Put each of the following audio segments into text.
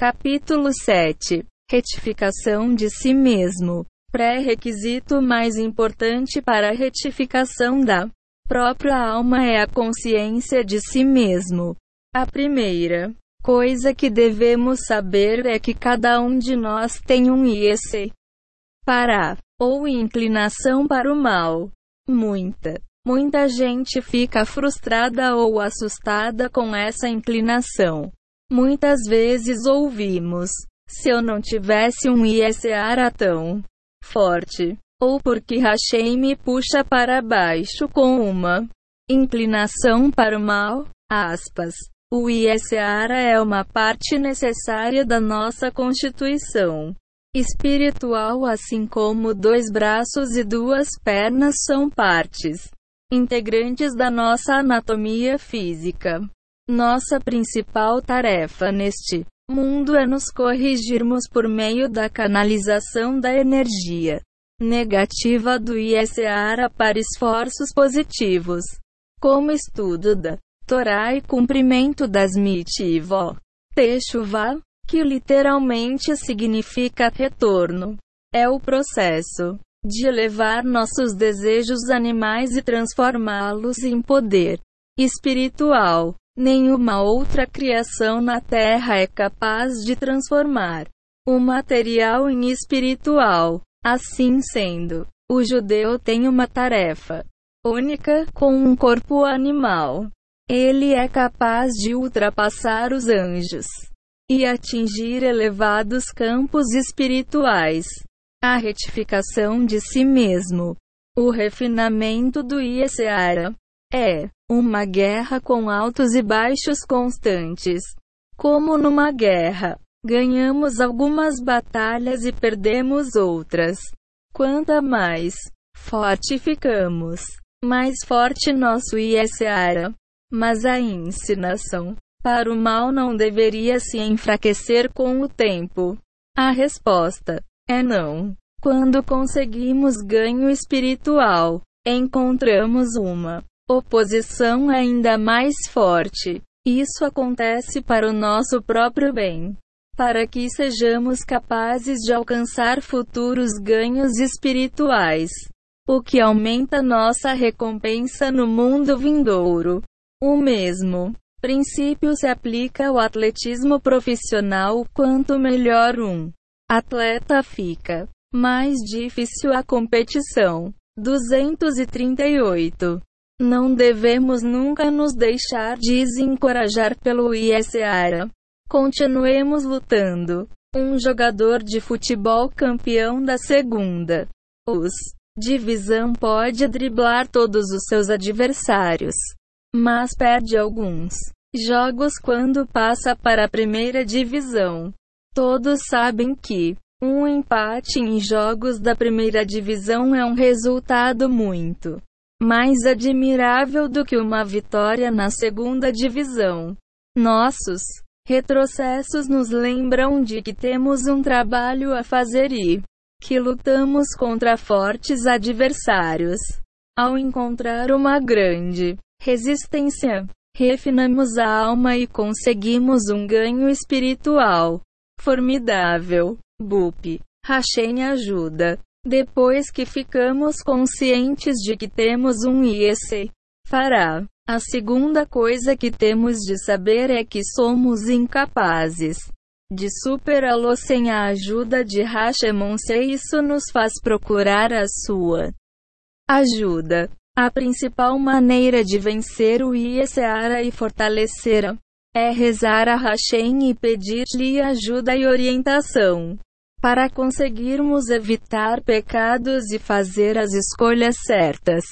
Capítulo 7 Retificação de si mesmo. Pré-requisito mais importante para a retificação da própria alma é a consciência de si mesmo. A primeira coisa que devemos saber é que cada um de nós tem um IEC para ou inclinação para o mal. Muita, muita gente fica frustrada ou assustada com essa inclinação. Muitas vezes ouvimos: se eu não tivesse um ISA tão forte, ou porque Hashem me puxa para baixo com uma inclinação para o mal, aspas. O Iesara é uma parte necessária da nossa constituição espiritual, assim como dois braços e duas pernas são partes integrantes da nossa anatomia física. Nossa principal tarefa neste mundo é nos corrigirmos por meio da canalização da energia negativa do ISARA para esforços positivos, como estudo da Torá e cumprimento das mitivó. Techuvá, que literalmente significa retorno, é o processo de elevar nossos desejos animais e transformá-los em poder espiritual. Nenhuma outra criação na Terra é capaz de transformar o material em espiritual. Assim sendo, o judeu tem uma tarefa única com um corpo animal. Ele é capaz de ultrapassar os anjos e atingir elevados campos espirituais. A retificação de si mesmo. O refinamento do Iesara é uma guerra com altos e baixos constantes. Como numa guerra, ganhamos algumas batalhas e perdemos outras. Quanto mais forte ficamos, mais forte nosso Iesara. Mas a ensinação para o mal não deveria se enfraquecer com o tempo. A resposta é não. Quando conseguimos ganho espiritual, encontramos uma oposição ainda mais forte. Isso acontece para o nosso próprio bem. Para que sejamos capazes de alcançar futuros ganhos espirituais. O que aumenta nossa recompensa no mundo vindouro. O mesmo princípio se aplica ao atletismo profissional. Quanto melhor um atleta fica, mais difícil a competição. 238. Não devemos nunca nos deixar desencorajar pelo ISARA. Continuemos lutando. Um jogador de futebol campeão da segunda. Os divisão pode driblar todos os seus adversários mas perde alguns jogos quando passa para a primeira divisão. Todos sabem que um empate em jogos da primeira divisão é um resultado muito mais admirável do que uma vitória na segunda divisão. Nossos retrocessos nos lembram de que temos um trabalho a fazer e que lutamos contra fortes adversários. Ao encontrar uma grande resistência. Refinamos a alma e conseguimos um ganho espiritual formidável. Bup. Hashem ajuda. Depois que ficamos conscientes de que temos um IEC, fará. A segunda coisa que temos de saber é que somos incapazes de superá-lo sem a ajuda de Hashemon se isso nos faz procurar a sua ajuda. A principal maneira de vencer o Iesara e fortalecê-la é rezar a Hashem e pedir-lhe ajuda e orientação. Para conseguirmos evitar pecados e fazer as escolhas certas.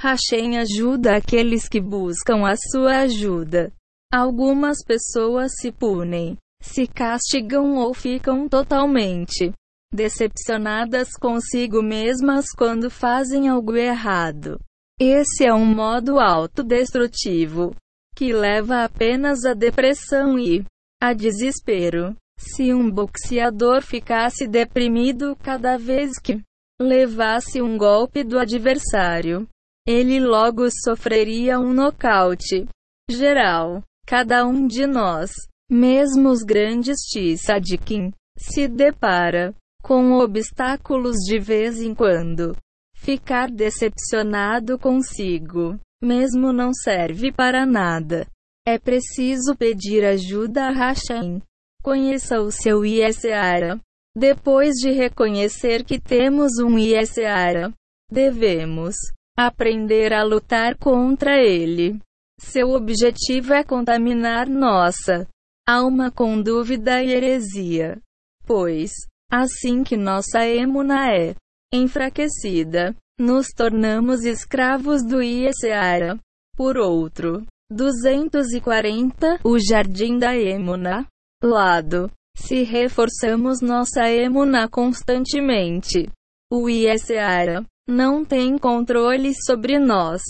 Hashem ajuda aqueles que buscam a sua ajuda. Algumas pessoas se punem, se castigam ou ficam totalmente decepcionadas consigo mesmas quando fazem algo errado. Esse é um modo autodestrutivo que leva apenas à depressão e a desespero. Se um boxeador ficasse deprimido cada vez que levasse um golpe do adversário, ele logo sofreria um nocaute geral. Cada um de nós Mesmo os grandes tzadikim se depara com obstáculos de vez em quando. Ficar decepcionado consigo mesmo não serve para nada. É preciso pedir ajuda a Hashem. Conheça o seu ISARA. Depois de reconhecer que temos um ISARA, devemos aprender a lutar contra ele. Seu objetivo é contaminar nossa alma com dúvida e heresia. Pois, assim que nossa emuna é enfraquecida, nos tornamos escravos do Iesseara. Por outro, 240, o Jardim da Emuna. Lado. Se reforçamos nossa emuna constantemente, o Iesseara não tem controle sobre nós.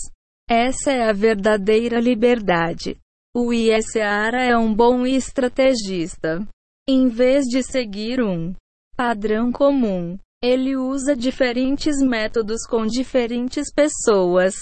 Essa é a verdadeira liberdade. O Iesseara é um bom estrategista. Em vez de seguir um padrão comum, ele usa diferentes métodos com diferentes pessoas.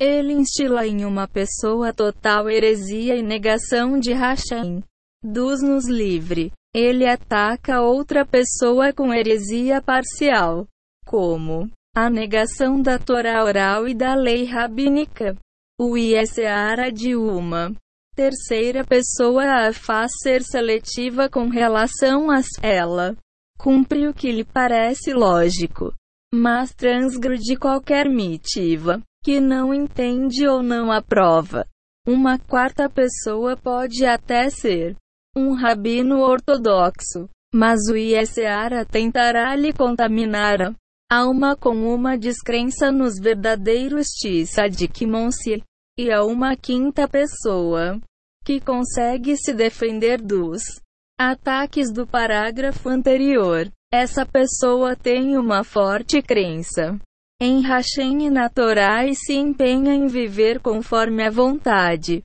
Ele instila em uma pessoa total heresia e negação de Hashem. Dos-nos livre. Ele ataca outra pessoa com heresia parcial, como a negação da Torá oral e da lei rabínica. O Ieseara de uma terceira pessoa a faz ser seletiva com relação a ela cumpre o que lhe parece lógico, mas transgride qualquer mitiva, que não entende ou não aprova. Uma quarta pessoa pode até ser um rabino ortodoxo, mas o Iesseara tentará lhe contaminar a alma com uma descrença nos verdadeiros Tzadikimonsi, e a uma quinta pessoa que consegue se defender dos Ataques do parágrafo anterior. Essa pessoa tem uma forte crença em Hashem e na Torá e se empenha em viver conforme a vontade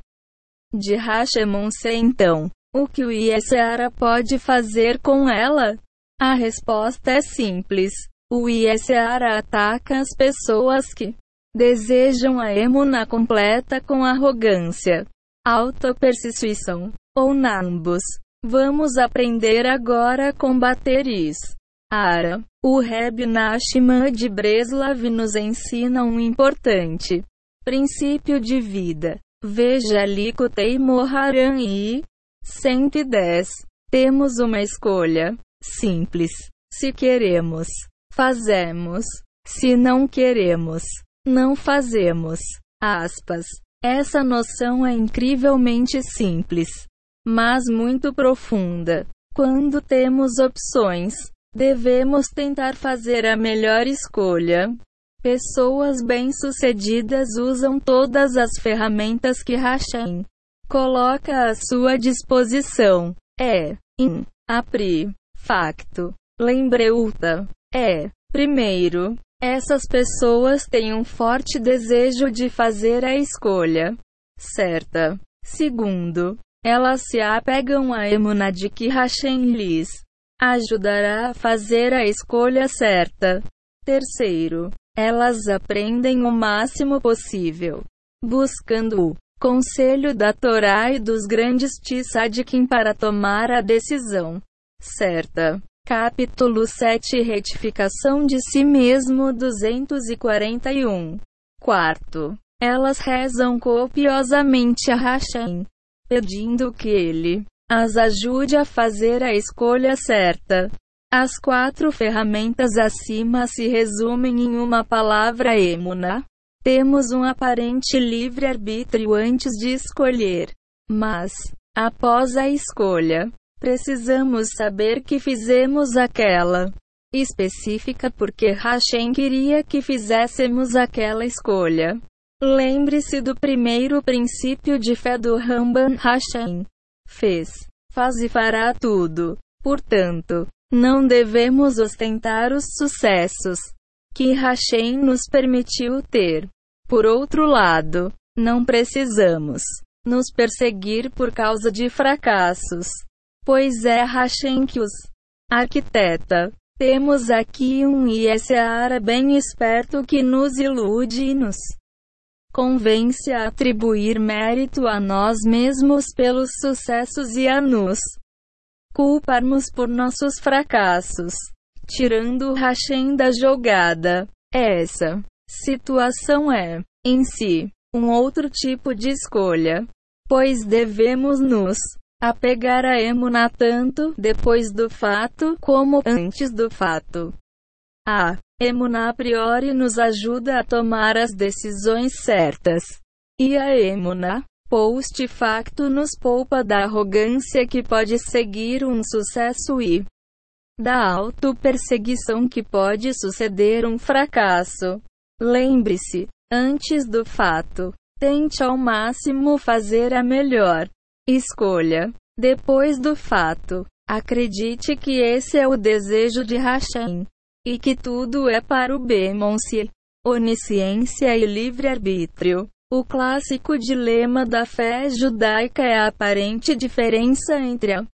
de Hashemonse. Então, o que o Iesara pode fazer com ela? A resposta é simples. O Iesara ataca as pessoas que desejam a emuna completa com arrogância, autopersuasão ou nambus. Vamos aprender agora a combater isso. Ara. O Reb Nachman de Breslav nos ensina um importante princípio de vida. Veja Likutei Moharan e 110. Temos uma escolha. Simples. Se queremos, fazemos. Se não queremos, não fazemos. Aspas. Essa noção é incrivelmente simples mas muito profunda. Quando temos opções, devemos tentar fazer a melhor escolha. Pessoas bem-sucedidas usam todas as ferramentas que Hashem coloca à sua disposição. É, in, apri, facto, lembreuta. É, primeiro, essas pessoas têm um forte desejo de fazer a escolha certa. Segundo, elas se apegam à emuna de que Hashem lhes ajudará a fazer a escolha certa. Terceiro, elas aprendem o máximo possível, buscando conselho da Torá e dos grandes tzadikim para tomar a decisão certa. Capítulo 7 Retificação de si mesmo 241. Quarto, elas rezam copiosamente a Hashem pedindo que ele as ajude a fazer a escolha certa. As quatro ferramentas acima se resumem em uma palavra emuna. Temos um aparente livre-arbítrio antes de escolher. Mas, após a escolha, precisamos saber que fizemos aquela específica porque Hashem queria que fizéssemos aquela escolha. Lembre-se do primeiro princípio de fé do Ramban Hashem. Fez, faz e fará tudo. Portanto, não devemos ostentar os sucessos que Hashem nos permitiu ter. Por outro lado, não precisamos nos perseguir por causa de fracassos, pois é Hashem que os arquiteta. Temos aqui um ISAR bem esperto que nos ilude e nos convence a atribuir mérito a nós mesmos pelos sucessos e a nos culparmos por nossos fracassos, tirando o Hashem da jogada. Essa situação é, em si, um outro tipo de escolha, pois devemos nos apegar a Emuna tanto depois do fato como antes do fato. A Emuna a priori nos ajuda a tomar as decisões certas. E a Emuna post facto nos poupa da arrogância que pode seguir um sucesso e da auto-perseguição que pode suceder um fracasso. Lembre-se, antes do fato, tente ao máximo fazer a melhor escolha. Depois do fato, acredite que esse é o desejo de Hashem e que tudo é para o Bemonce, onisciência e livre-arbítrio. O clássico dilema da fé judaica é a aparente diferença entre a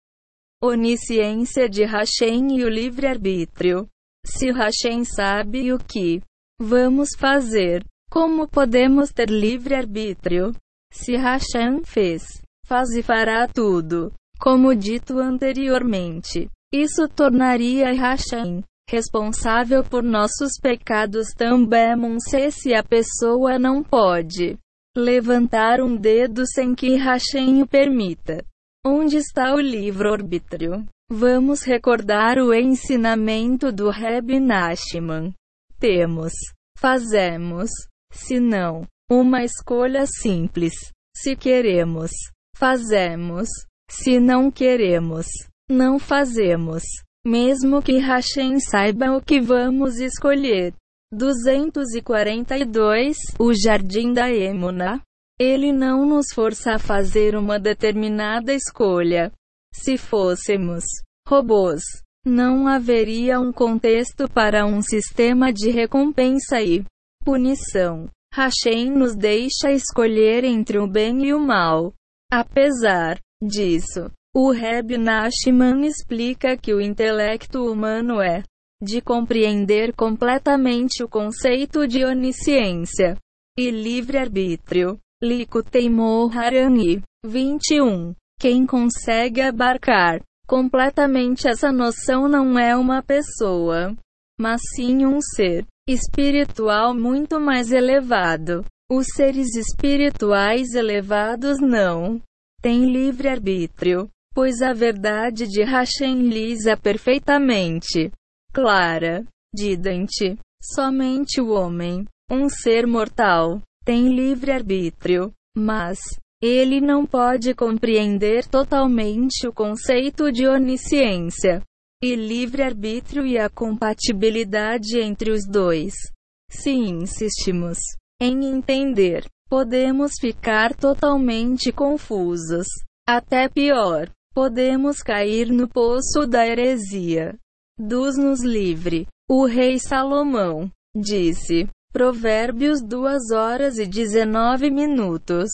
onisciência de Hashem e o livre-arbítrio. Se Hashem sabe o que vamos fazer, como podemos ter livre-arbítrio? Se Hashem fez, faz e fará tudo, como dito anteriormente, isso tornaria Hashem responsável por nossos pecados também se a pessoa não pode levantar um dedo sem que Hashem o permita. Onde está o livre-arbítrio? Vamos recordar o ensinamento do Reb Nachman. Temos, fazemos, se não, uma escolha simples. Se queremos, fazemos. Se não queremos, não fazemos. Mesmo que Hashem saiba o que vamos escolher. 242 O Jardim da Emuna. Ele não nos força a fazer uma determinada escolha. Se fôssemos robôs, não haveria um contexto para um sistema de recompensa e punição. Hashem nos deixa escolher entre o bem e o mal. Apesar disso, o Reb Nachman explica que o intelecto humano é de compreender completamente o conceito de onisciência e livre-arbítrio. Likutei Harani 21. Quem consegue abarcar completamente essa noção não é uma pessoa, mas sim um ser espiritual muito mais elevado. Os seres espirituais elevados não têm livre-arbítrio, pois a verdade de Hashem lhes é perfeitamente clara. Didante. Somente o homem, um ser mortal, tem livre-arbítrio, mas ele não pode compreender totalmente o conceito de onisciência e livre-arbítrio e a compatibilidade entre os dois. Se insistimos em entender, podemos ficar totalmente confusos. Até pior, podemos cair no poço da heresia. Dos nos livre. O rei Salomão disse. Provérbios 2 horas e 19 minutos.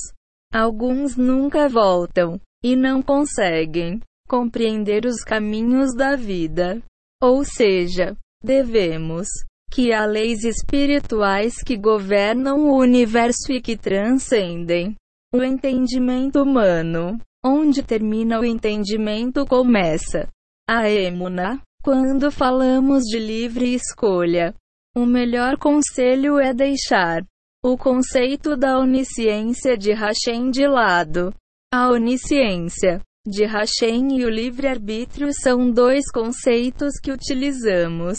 Alguns nunca voltam e não conseguem compreender os caminhos da vida. Ou seja, devemos que há leis espirituais que governam o universo e que transcendem o entendimento humano. Onde termina o entendimento começa a emuna. Quando falamos de livre escolha, o melhor conselho é deixar o conceito da onisciência de Hashem de lado. A onisciência de Hashem e o livre-arbítrio são dois conceitos que utilizamos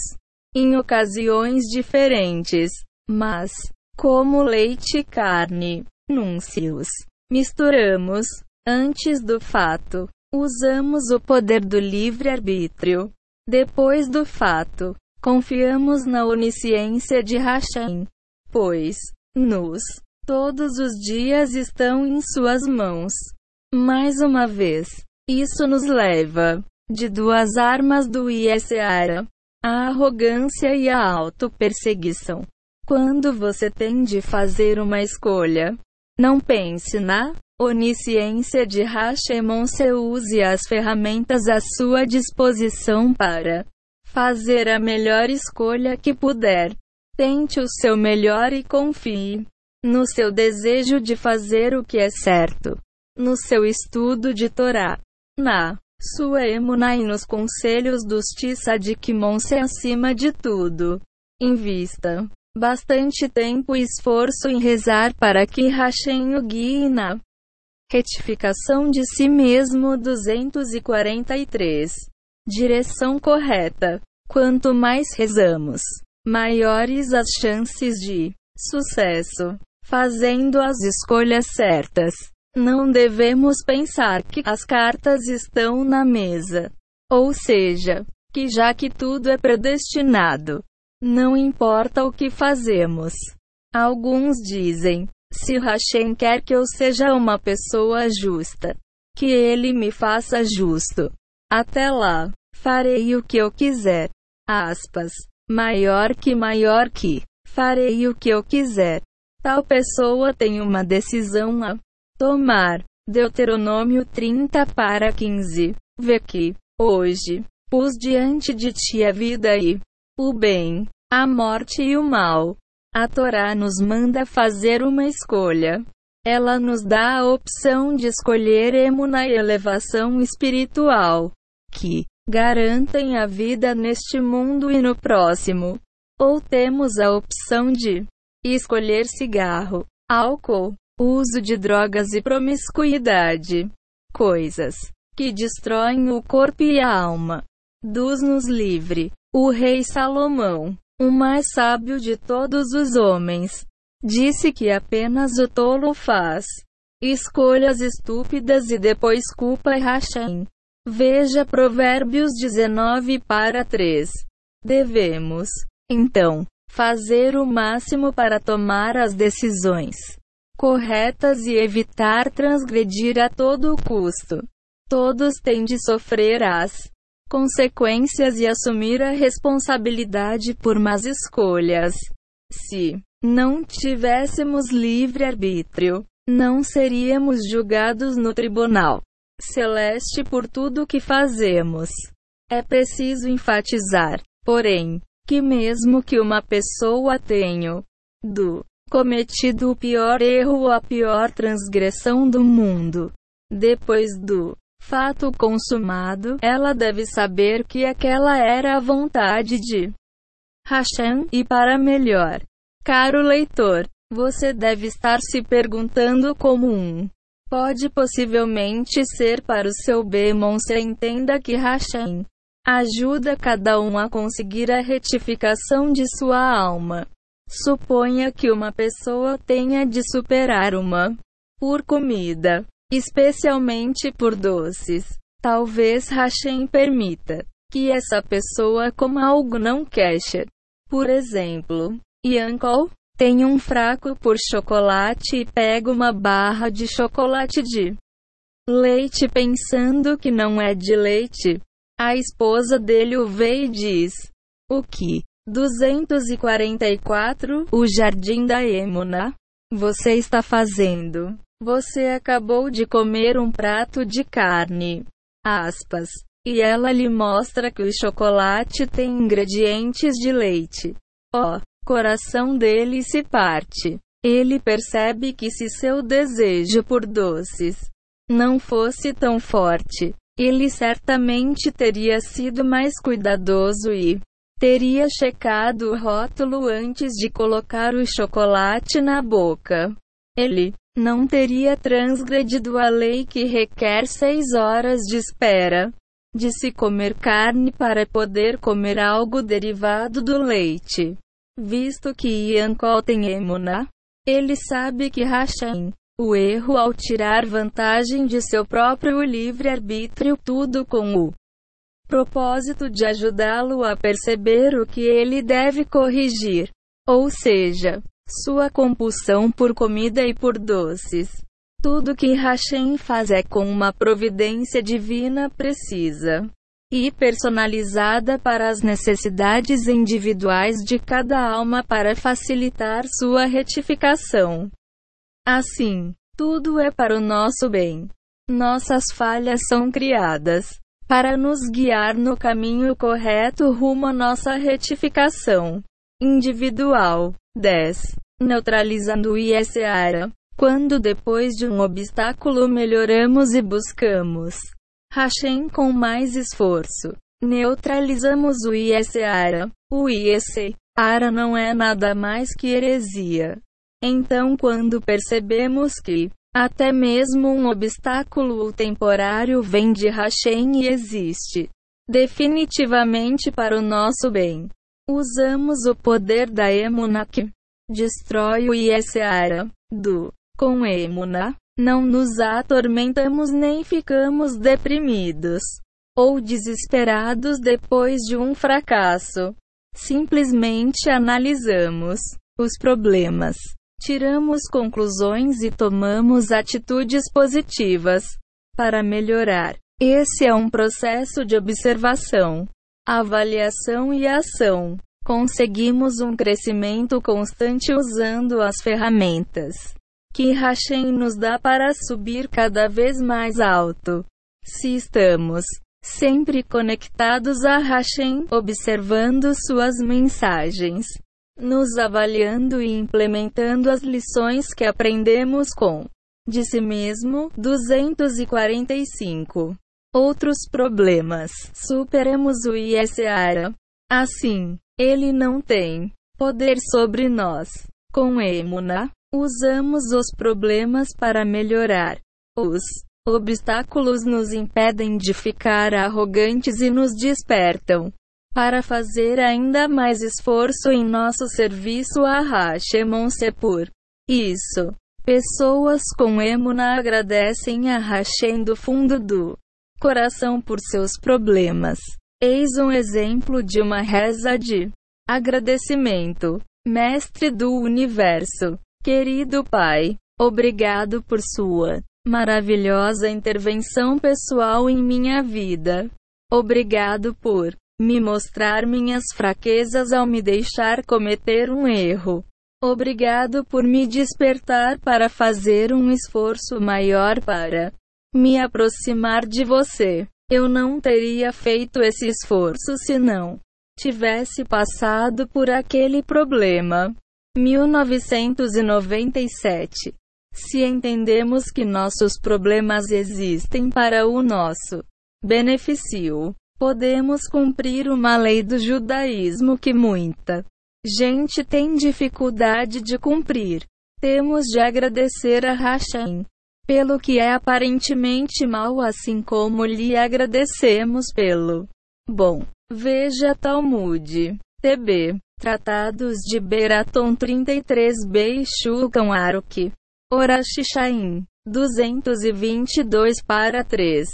em ocasiões diferentes, mas, como leite e carne, núncios, misturamos antes do fato. Usamos o poder do livre-arbítrio. Depois do fato, confiamos na onisciência de Hashem, pois, nos, todos os dias estão em suas mãos. Mais uma vez, isso nos leva de duas armas do ISARA, a arrogância e a auto-perseguição. Quando você tem de fazer uma escolha, não pense na onisciência de Hashemon se use as ferramentas à sua disposição para fazer a melhor escolha que puder. Tente o seu melhor e confie no seu desejo de fazer o que é certo, no seu estudo de Torá, na sua emuna e nos conselhos dos Tissadikmonse acima de tudo. Invista bastante tempo e esforço em rezar para que Hashem o guie na retificação de si mesmo 243. Direção correta. Quanto mais rezamos, maiores as chances de sucesso. Fazendo as escolhas certas. Não devemos pensar que as cartas estão na mesa. Ou seja, que já que tudo é predestinado, não importa o que fazemos. Alguns dizem: se Hashem quer que eu seja uma pessoa justa, que ele me faça justo. Até lá, farei o que eu quiser. Aspas. Maior que maior que. Farei o que eu quiser. Tal pessoa tem uma decisão a tomar. Deuteronômio 30 para 15. Vê que, hoje, pus diante de ti a vida e o bem, a morte e o mal. A Torá nos manda fazer uma escolha. Ela nos dá a opção de escolher emuna e elevação espiritual, que garantem a vida neste mundo e no próximo. Ou temos a opção de escolher cigarro, álcool, uso de drogas e promiscuidade. Coisas que destroem o corpo e a alma. Dos-nos livre. O rei Salomão, o mais sábio de todos os homens, disse que apenas o tolo faz escolhas estúpidas e depois culpa Hashem. Veja Provérbios 19 para 3. Devemos, então, fazer o máximo para tomar as decisões corretas e evitar transgredir a todo custo. Todos têm de sofrer as consequências e assumir a responsabilidade por más escolhas. Se não tivéssemos livre-arbítrio, não seríamos julgados no tribunal celeste por tudo que fazemos. É preciso enfatizar, porém, que mesmo que uma pessoa tenha do cometido o pior erro ou a pior transgressão do mundo, depois do fato consumado, ela deve saber que aquela era a vontade de Hashem, e para melhor. Caro leitor, você deve estar se perguntando como um pode possivelmente ser para o seu Bemonse. Entenda que Hashem ajuda cada um a conseguir a retificação de sua alma. Suponha que uma pessoa tenha de superar uma por comida especialmente por doces. Talvez Hashem permita que essa pessoa coma algo não kosher. Por exemplo, Yankov tem um fraco por chocolate e pega uma barra de chocolate de leite pensando que não é de leite. A esposa dele o vê e diz: O que? 244 O Jardim da Emuna. Você está fazendo? Você acabou de comer um prato de carne. Aspas. E ela lhe mostra que o chocolate tem ingredientes de leite. O coração dele se parte. Ele percebe que se seu desejo por doces não fosse tão forte, ele certamente teria sido mais cuidadoso e teria checado o rótulo antes de colocar o chocolate na boca. Ele não teria transgredido a lei que requer seis horas de espera de se comer carne para poder comer algo derivado do leite. Visto que Yankol tem emuna, ele sabe que Hashem, o erro ao tirar vantagem de seu próprio livre-arbítrio, tudo com o propósito de ajudá-lo a perceber o que ele deve corrigir. Ou seja, sua compulsão por comida e por doces. Tudo que Hashem faz é com uma providência divina precisa e personalizada para as necessidades individuais de cada alma para facilitar sua retificação. Assim, tudo é para o nosso bem. Nossas falhas são criadas para nos guiar no caminho correto rumo à nossa retificação individual. 10. neutralizando o ISARA. Quando depois de um obstáculo melhoramos e buscamos Hashem com mais esforço, neutralizamos o ISARA. O IEC Ara não é nada mais que heresia. Então, quando percebemos que até mesmo um obstáculo temporário vem de Hashem e existe definitivamente para o nosso bem, usamos o poder da Emuna que destrói o Yesara do com Emuna. Não nos atormentamos nem ficamos deprimidos ou desesperados depois de um fracasso. Simplesmente analisamos os problemas, tiramos conclusões e tomamos atitudes positivas para melhorar. Esse é um processo de observação, avaliação e ação. Conseguimos um crescimento constante usando as ferramentas que Hashem nos dá para subir cada vez mais alto. Se estamos sempre conectados a Hashem, observando suas mensagens, nos avaliando e implementando as lições que aprendemos com de si mesmo. 245. Outros problemas. Superemos o ISARA. Assim, ele não tem poder sobre nós. Com Emuna, usamos os problemas para melhorar os Obstáculos nos impedem de ficar arrogantes e nos despertam para fazer ainda mais esforço em nosso serviço a Hashemon Sepur. Isso. Pessoas com Emuna agradecem a Hashem do fundo do coração por seus problemas. Eis um exemplo de uma reza de agradecimento. Mestre do Universo, querido Pai, obrigado por sua maravilhosa intervenção pessoal em minha vida. Obrigado por me mostrar minhas fraquezas ao me deixar cometer um erro. Obrigado por me despertar para fazer um esforço maior para me aproximar de você. Eu não teria feito esse esforço se não tivesse passado por aquele problema. 1997 se entendemos que nossos problemas existem para o nosso benefício, podemos cumprir uma lei do judaísmo que muita gente tem dificuldade de cumprir. Temos de agradecer a Hashem pelo que é aparentemente mal, assim como lhe agradecemos pelo bom. Veja Talmud. TB. Tratados de Beraton 33b e Aruch. Orachishaim, 222 para 3.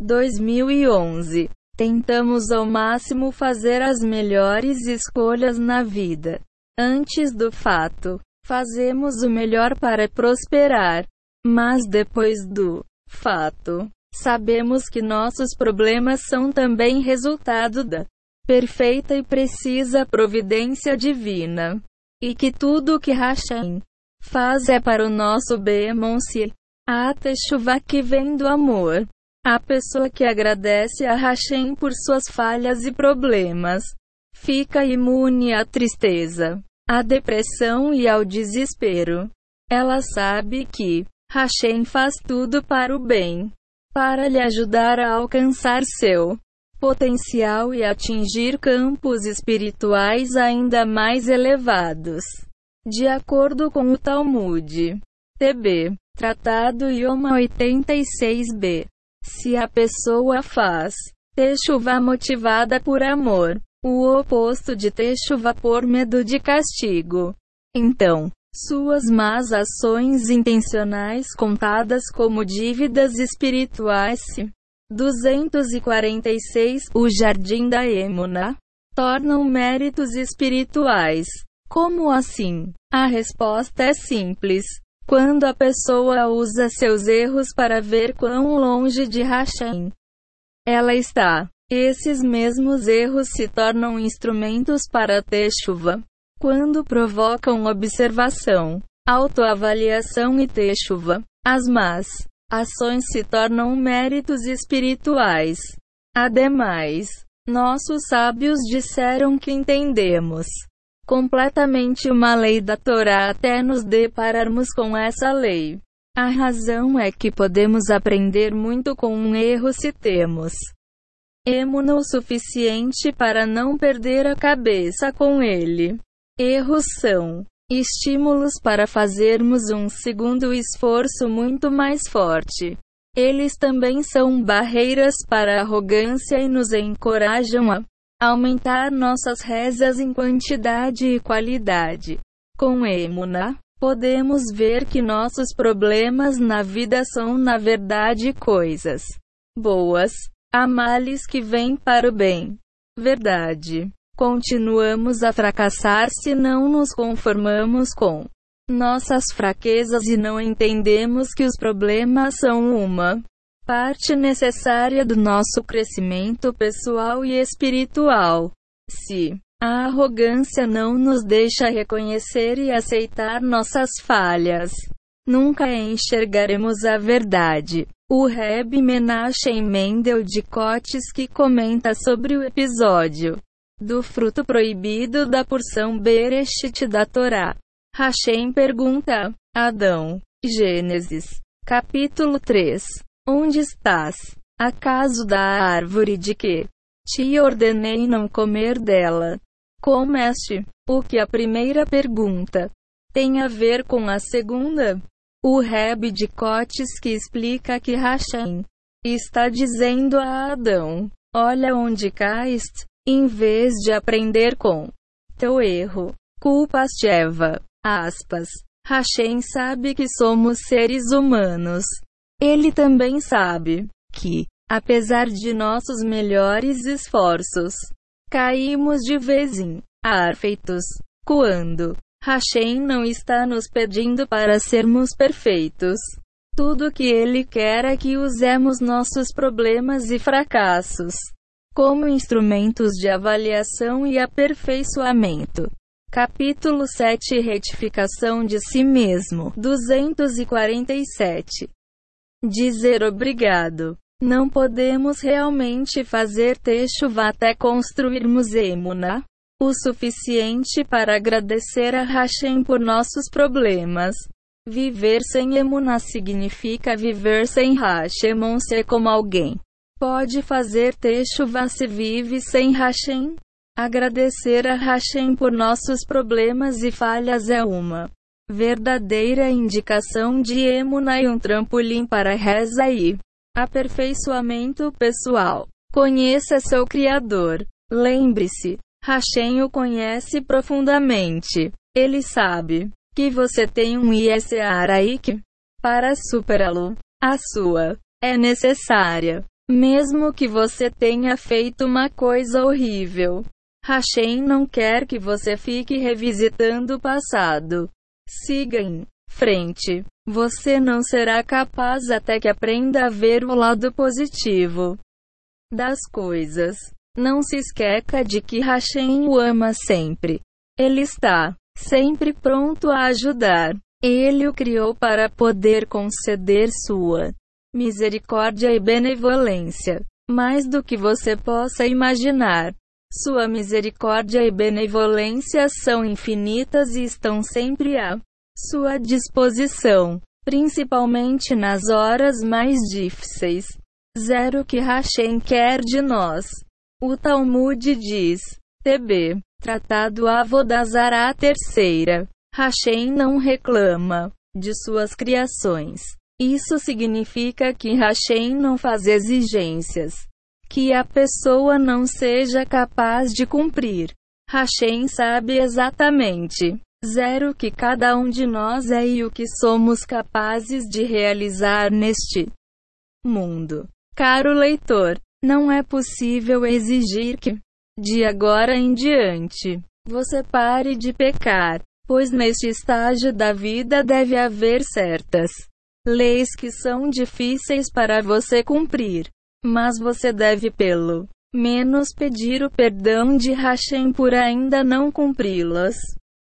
2011. Tentamos ao máximo fazer as melhores escolhas na vida. Antes do fato, fazemos o melhor para prosperar. Mas depois do fato, sabemos que nossos problemas são também resultado da perfeita e precisa providência divina. E que tudo o que Hashem faz é para o nosso Bemonce. A chuva que vem do amor. A pessoa que agradece a Hashem por suas falhas e problemas fica imune à tristeza, à depressão e ao desespero. Ela sabe que Hashem faz tudo para o bem, para lhe ajudar a alcançar seu potencial e atingir campos espirituais ainda mais elevados. De acordo com o Talmud, TB, Tratado Yoma 86b, se a pessoa faz chuva motivada por amor, o oposto de chuva por medo de castigo, então, suas más ações intencionais contadas como dívidas espirituais 246 O Jardim da Emuna tornam méritos espirituais como assim? A resposta é simples. Quando a pessoa usa seus erros para ver quão longe de Hashem ela está, esses mesmos erros se tornam instrumentos para ter chuva. Quando provocam observação, autoavaliação e ter chuva, as más ações se tornam méritos espirituais. Ademais, nossos sábios disseram que entendemos completamente uma lei da Torá até nos depararmos com essa lei. A razão é que podemos aprender muito com um erro se temos emuna o suficiente para não perder a cabeça com ele. Erros são estímulos para fazermos um segundo esforço muito mais forte. Eles também são barreiras para a arrogância e nos encorajam a aumentar nossas rezas em quantidade e qualidade. Com Emuna, podemos ver que nossos problemas na vida são, na verdade, coisas boas. Há males que vêm para o bem. Verdade. Continuamos a fracassar se não nos conformamos com nossas fraquezas e não entendemos que os problemas são uma parte necessária do nosso crescimento pessoal e espiritual. Se a arrogância não nos deixa reconhecer e aceitar nossas falhas, nunca enxergaremos a verdade. O Reb Menachem Mendel de Cotes que comenta sobre o episódio do fruto proibido da porção Bereshit da Torá. Hashem pergunta: Adão, Gênesis, capítulo 3. Onde estás? Acaso da árvore de que te ordenei não comer dela? Comeste? O que a primeira pergunta tem a ver com a segunda? O Reb de Cotes que explica que Hashem está dizendo a Adão: Olha onde caíste, em vez de aprender com teu erro, culpas Eva. Aspas. Hashem sabe que somos seres humanos. Ele também sabe que, apesar de nossos melhores esforços, caímos de vez em arfeitos. Quando Hashem não está nos pedindo para sermos perfeitos. Tudo que ele quer é que usemos nossos problemas e fracassos como instrumentos de avaliação e aperfeiçoamento. Capítulo 7 Retificação de si mesmo 247 Dizer obrigado. Não podemos realmente fazer techuva até construirmos emuna o suficiente para agradecer a Hashem por nossos problemas. Viver sem emuna significa viver sem Hashem ou ser como alguém pode fazer techuva se vive sem Hashem? Agradecer a Hashem por nossos problemas e falhas é uma verdadeira indicação de emuna e um trampolim para reza e aperfeiçoamento pessoal. Conheça seu Criador. Lembre-se, Hashem o conhece profundamente. Ele sabe que você tem um ISARAIC para superá-lo. A sua é necessária mesmo que você tenha feito uma coisa horrível. Hashem não quer que você fique revisitando o passado. Siga em frente. Você não será capaz até que aprenda a ver o lado positivo das coisas. Não se esqueça de que Hashem o ama sempre. Ele está sempre pronto a ajudar. Ele o criou para poder conceder sua misericórdia e benevolência. Mais do que você possa imaginar. Sua misericórdia e benevolência são infinitas e estão sempre à sua disposição, principalmente nas horas mais difíceis. Zero que Hashem quer de nós. O Talmud diz, TB, Tratado Avodazará terceira. Hashem não reclama de suas criações. Isso significa que Hashem não faz exigências que a pessoa não seja capaz de cumprir. Hashem sabe exatamente zero que cada um de nós é e o que somos capazes de realizar neste mundo. Caro leitor, não é possível exigir que, de agora em diante, você pare de pecar, pois neste estágio da vida deve haver certas leis que são difíceis para você cumprir. Mas você deve pelo menos pedir o perdão de Hashem por ainda não cumpri-las.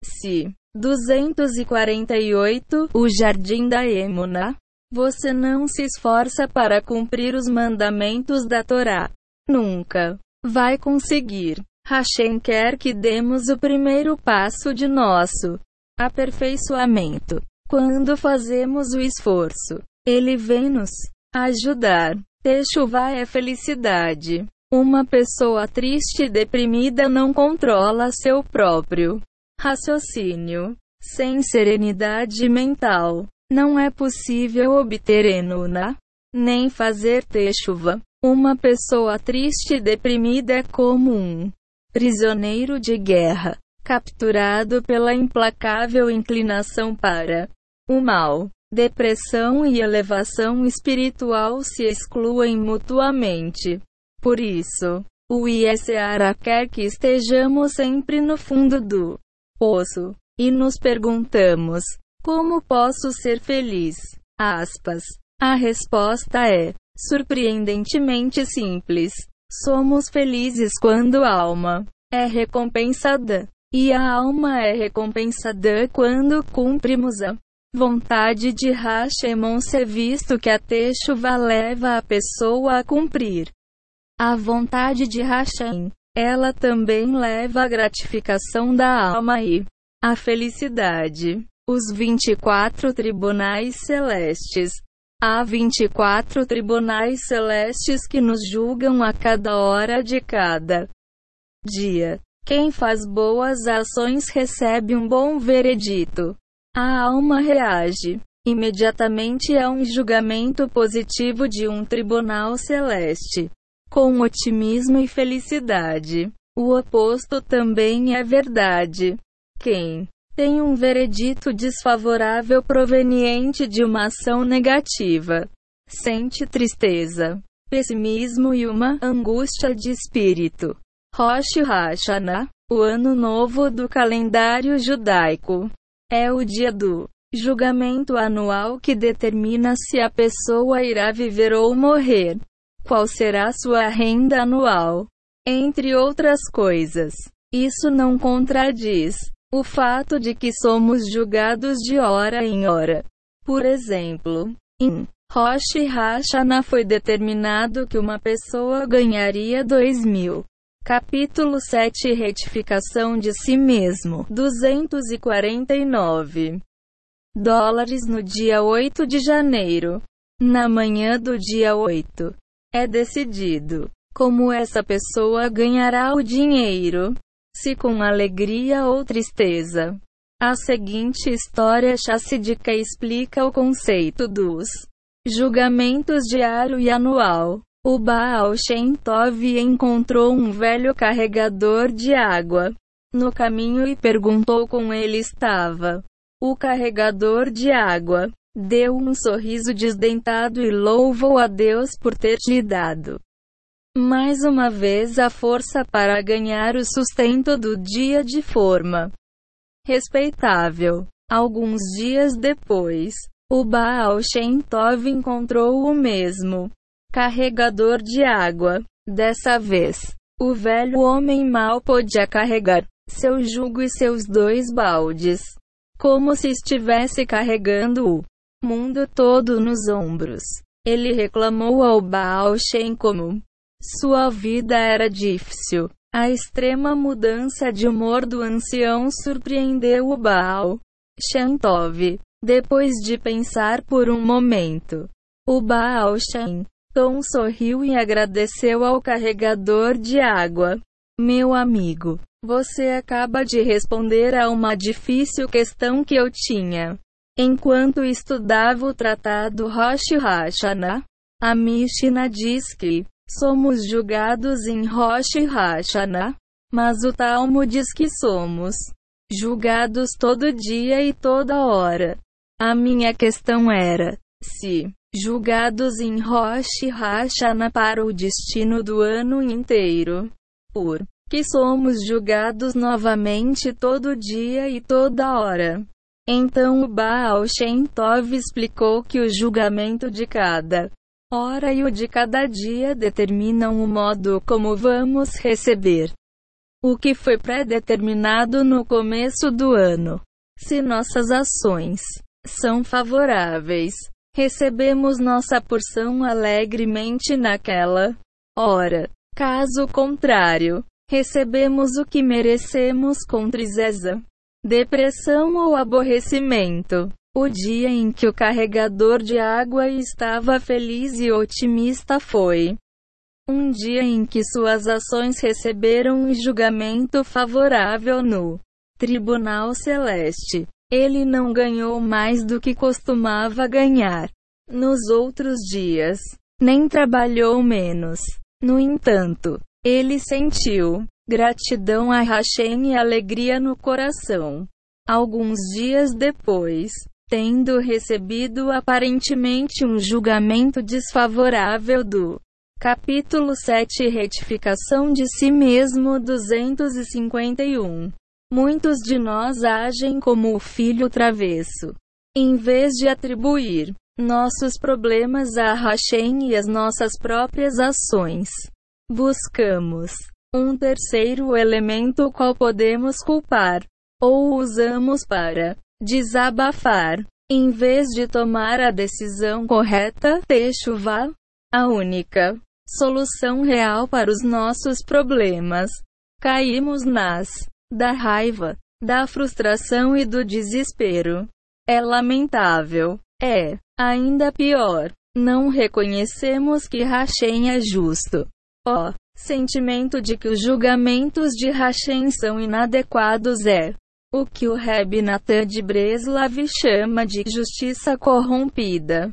Se 248 O Jardim da Emuna Você não se esforça para cumprir os mandamentos da Torá. Nunca vai conseguir. Hashem quer que demos o primeiro passo de nosso aperfeiçoamento. Quando fazemos o esforço, ele vem nos ajudar. Techuvá é felicidade. Uma pessoa triste e deprimida não controla seu próprio raciocínio. Sem serenidade mental, não é possível obter enuna, nem fazer techuva. Uma pessoa triste e deprimida é como um prisioneiro de guerra, capturado pela implacável inclinação para o mal. Depressão e elevação espiritual se excluem mutuamente. Por isso, o ISARA quer que estejamos sempre no fundo do poço e nos perguntamos: como posso ser feliz? Aspas. A resposta é surpreendentemente simples. Somos felizes quando a alma é recompensada, e a alma é recompensada quando cumprimos a vontade de Hashemon se visto que a Teshuvah leva a pessoa a cumprir a vontade de Hashem. Ela também leva a gratificação da alma e a felicidade. Os 24 tribunais celestes. Há 24 tribunais celestes que nos julgam a cada hora de cada dia. Quem faz boas ações recebe um bom veredito. A alma reage imediatamente a um julgamento positivo de um tribunal celeste com otimismo e felicidade. O oposto também é verdade. Quem tem um veredito desfavorável proveniente de uma ação negativa sente tristeza, pessimismo e uma angústia de espírito. Rosh Hashanah, o ano novo do calendário judaico, é o dia do julgamento anual que determina se a pessoa irá viver ou morrer. Qual será sua renda anual? Entre outras coisas. Isso não contradiz o fato de que somos julgados de hora em hora. Por exemplo, em Rosh Hashanah foi determinado que uma pessoa ganharia 2 mil. Capítulo 7 Retificação de si mesmo 249 dólares no dia 8 de janeiro. Na manhã do dia 8, é decidido como essa pessoa ganhará o dinheiro, se com alegria ou tristeza. A seguinte história chassidica explica o conceito dos julgamentos diário e anual. O Baal Shem Tov encontrou um velho carregador de água no caminho e perguntou como ele estava. O carregador de água Deu um sorriso desdentado e louvou a Deus por ter lhe dado mais uma vez a força para ganhar o sustento do dia de forma respeitável. Alguns dias depois, o Baal Shem Tov encontrou o mesmo carregador de água. Dessa vez, o velho homem mal podia carregar seu jugo e seus dois baldes, como se estivesse carregando o mundo todo nos ombros. Ele reclamou ao Baal Shem como sua vida era difícil. A extrema mudança de humor do ancião surpreendeu o Baal Shem Tov. Depois de pensar por um momento, o Baal Shem Tom sorriu e agradeceu ao carregador de água. Meu amigo, você acaba de responder a uma difícil questão que eu tinha. Enquanto estudava o tratado Rosh Hashanah, a Mishnah diz que somos julgados em Rosh Hashanah, mas o Talmud diz que somos julgados todo dia e toda hora. A minha questão era: se julgados em Rosh Hashanah para o destino do ano inteiro, por que somos julgados novamente todo dia e toda hora? Então o Baal Shem Tov explicou que o julgamento de cada hora e o de cada dia determinam o modo como vamos receber o que foi pré-determinado no começo do ano. Se nossas ações são favoráveis, recebemos nossa porção alegremente naquela hora. Caso contrário, recebemos o que merecemos com tristeza, depressão ou aborrecimento. O dia em que o carregador de água estava feliz e otimista foi um dia em que suas ações receberam um julgamento favorável no Tribunal Celeste. Ele não ganhou mais do que costumava ganhar nos outros dias, nem trabalhou menos. No entanto, ele sentiu gratidão a Hashem e alegria no coração. Alguns dias depois, tendo recebido aparentemente um julgamento desfavorável do capítulo 7 Retificação de si mesmo 251. Muitos de nós agem como o filho travesso. Em vez de atribuir nossos problemas a Hashem e as nossas próprias ações, buscamos um terceiro elemento qual podemos culpar ou usamos para desabafar. Em vez de tomar a decisão correta, Techuvá, a única solução real para os nossos problemas, caímos nas da raiva, da frustração e do desespero. É lamentável. É ainda pior. Não reconhecemos que Hashem é justo. O oh, sentimento de que os julgamentos de Hashem são inadequados é o que o Reb Natan de Breslav chama de justiça corrompida.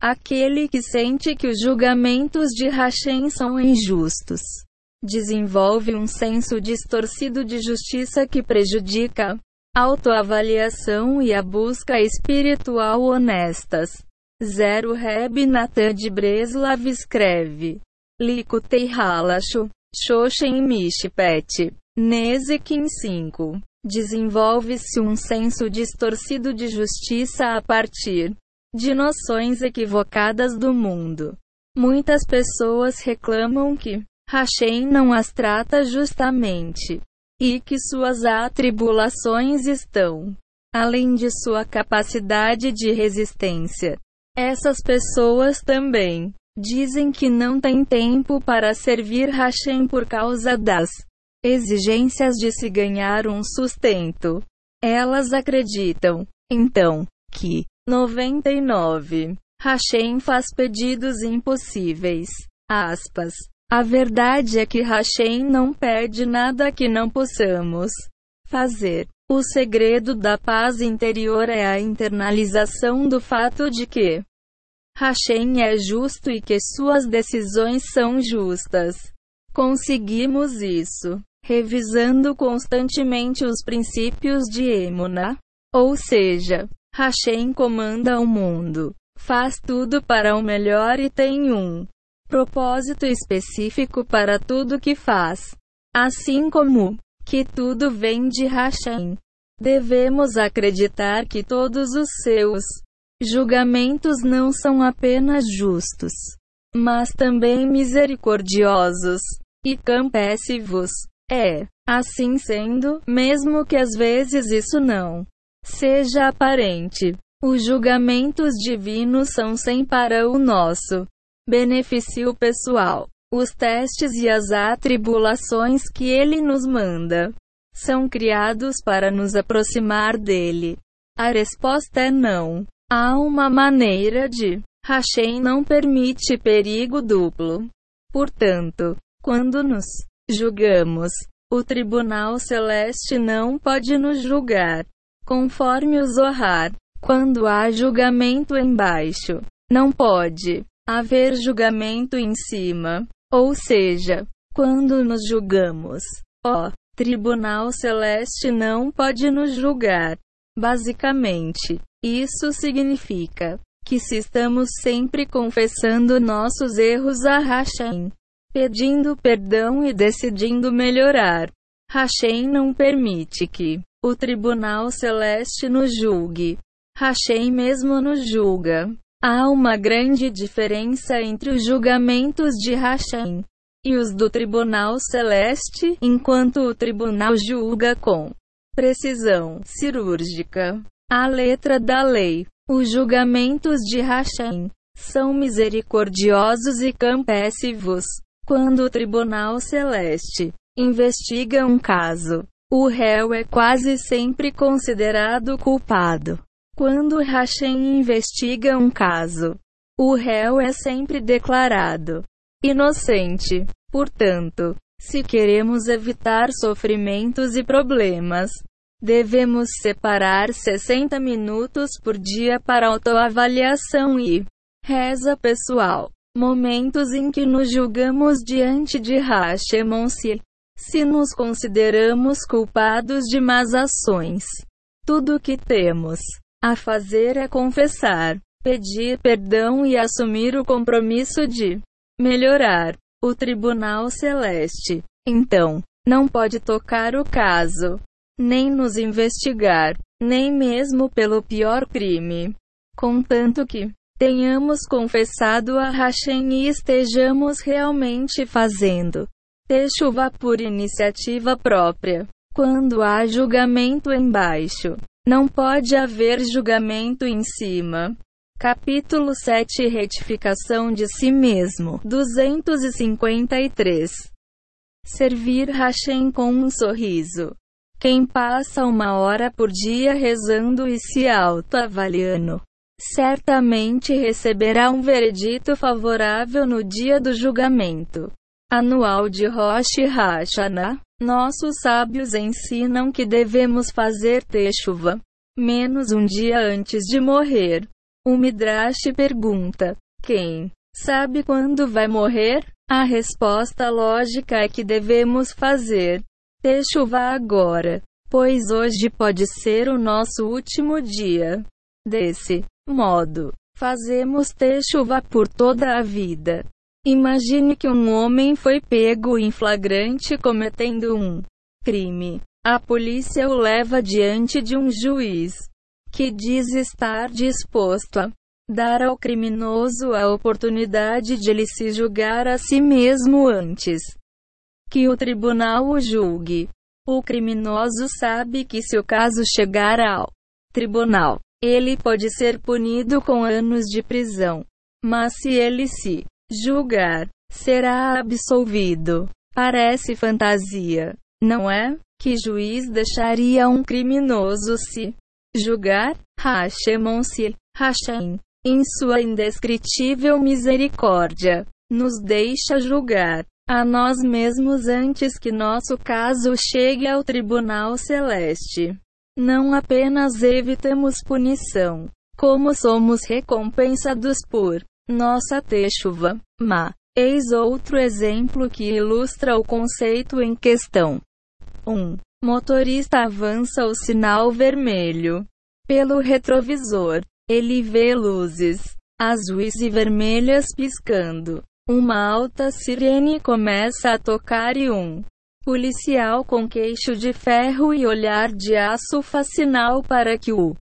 Aquele que sente que os julgamentos de Hashem são injustos desenvolve um senso distorcido de justiça que prejudica autoavaliação e a busca espiritual honestas. Zero Reb Natan de Breslav escreve. Likutei Halashu, Shoshen Mishpet, Nezekin 5. Desenvolve-se um senso distorcido de justiça a partir de noções equivocadas do mundo. Muitas pessoas reclamam que Hashem não as trata justamente e que suas atribulações estão além de sua capacidade de resistência. Essas pessoas também dizem que não têm tempo para servir Hashem por causa das exigências de se ganhar um sustento. Elas acreditam, então, que 99 Hashem faz pedidos impossíveis. Aspas. A verdade é que Hashem não perde nada que não possamos fazer. O segredo da paz interior é a internalização do fato de que Hashem é justo e que suas decisões são justas. Conseguimos isso revisando constantemente os princípios de Emuna. Ou seja, Hashem comanda o mundo, faz tudo para o melhor e tem um propósito específico para tudo que faz. Assim como que tudo vem de Hashem. Devemos acreditar que todos os seus julgamentos não são apenas justos, mas também misericordiosos e compassivos. É, assim sendo, mesmo que às vezes isso não seja aparente, os julgamentos divinos são sem para o nosso benefício pessoal. Os testes e as atribulações que ele nos manda são criados para nos aproximar dele. A resposta é não. Há uma maneira de. Hashem não permite perigo duplo. Portanto, quando nos julgamos. O tribunal celeste não pode nos julgar. Conforme o Zohar, quando há julgamento embaixo, não pode haver julgamento em cima. Ou seja, quando nos julgamos, ó, tribunal celeste não pode nos julgar. Basicamente, isso significa que se estamos sempre confessando nossos erros a Hashem, pedindo perdão e decidindo melhorar. Hashem não permite que o tribunal celeste nos julgue. Hashem mesmo nos julga. Há uma grande diferença entre os julgamentos de Hashem e os do tribunal celeste, enquanto o tribunal julga com precisão cirúrgica a letra da lei. Os julgamentos de Hashem são misericordiosos e compassivos. Quando o tribunal celeste investiga um caso. O réu é quase sempre considerado culpado. Quando Hashem investiga um caso, o réu é sempre declarado inocente. Portanto, se queremos evitar sofrimentos e problemas, devemos separar 60 minutos por dia para autoavaliação e reza pessoal. Momentos em que nos julgamos diante de Hashemonsi. Se nos consideramos culpados de más ações, tudo o que temos a fazer é confessar, pedir perdão e assumir o compromisso de melhorar o Tribunal Celeste. Então, não pode tocar o caso, nem nos investigar, nem mesmo pelo pior crime. Contanto que tenhamos confessado a Hashem e estejamos realmente fazendo chuva por iniciativa própria. Quando há julgamento embaixo, não pode haver julgamento em cima. Capítulo 7 Retificação de si mesmo 253 Servir Hashem com um sorriso. Quem passa uma hora por dia rezando e se autoavaliando, certamente receberá um veredito favorável no dia do julgamento anual de Rosh Hashanah. Nossos sábios ensinam que devemos fazer techuva menos um dia antes de morrer. O Midrash pergunta: Quem sabe quando vai morrer? A resposta lógica é que devemos fazer techuva agora, pois hoje pode ser o nosso último dia. Desse modo, fazemos techuva por toda a vida. Imagine que um homem foi pego em flagrante cometendo um crime. A polícia o leva diante de um juiz que diz estar disposto a dar ao criminoso a oportunidade de ele se julgar a si mesmo antes que o tribunal o julgue. O criminoso sabe que se o caso chegar ao tribunal, ele pode ser punido com anos de prisão. Mas se ele se julgar, será absolvido. Parece fantasia, não é? Que juiz deixaria um criminoso se julgar? Hashemon-se, Hashem, em sua indescritível misericórdia, nos deixa julgar a nós mesmos antes que nosso caso chegue ao tribunal celeste. Não apenas evitamos punição, como somos recompensados por nossa techuva. Ma. Eis outro exemplo que ilustra o conceito em questão. 1. Um, motorista avança o sinal vermelho. Pelo retrovisor, ele vê luzes azuis e vermelhas piscando. Uma alta sirene começa a tocar e um policial com queixo de ferro e olhar de aço faz sinal para que o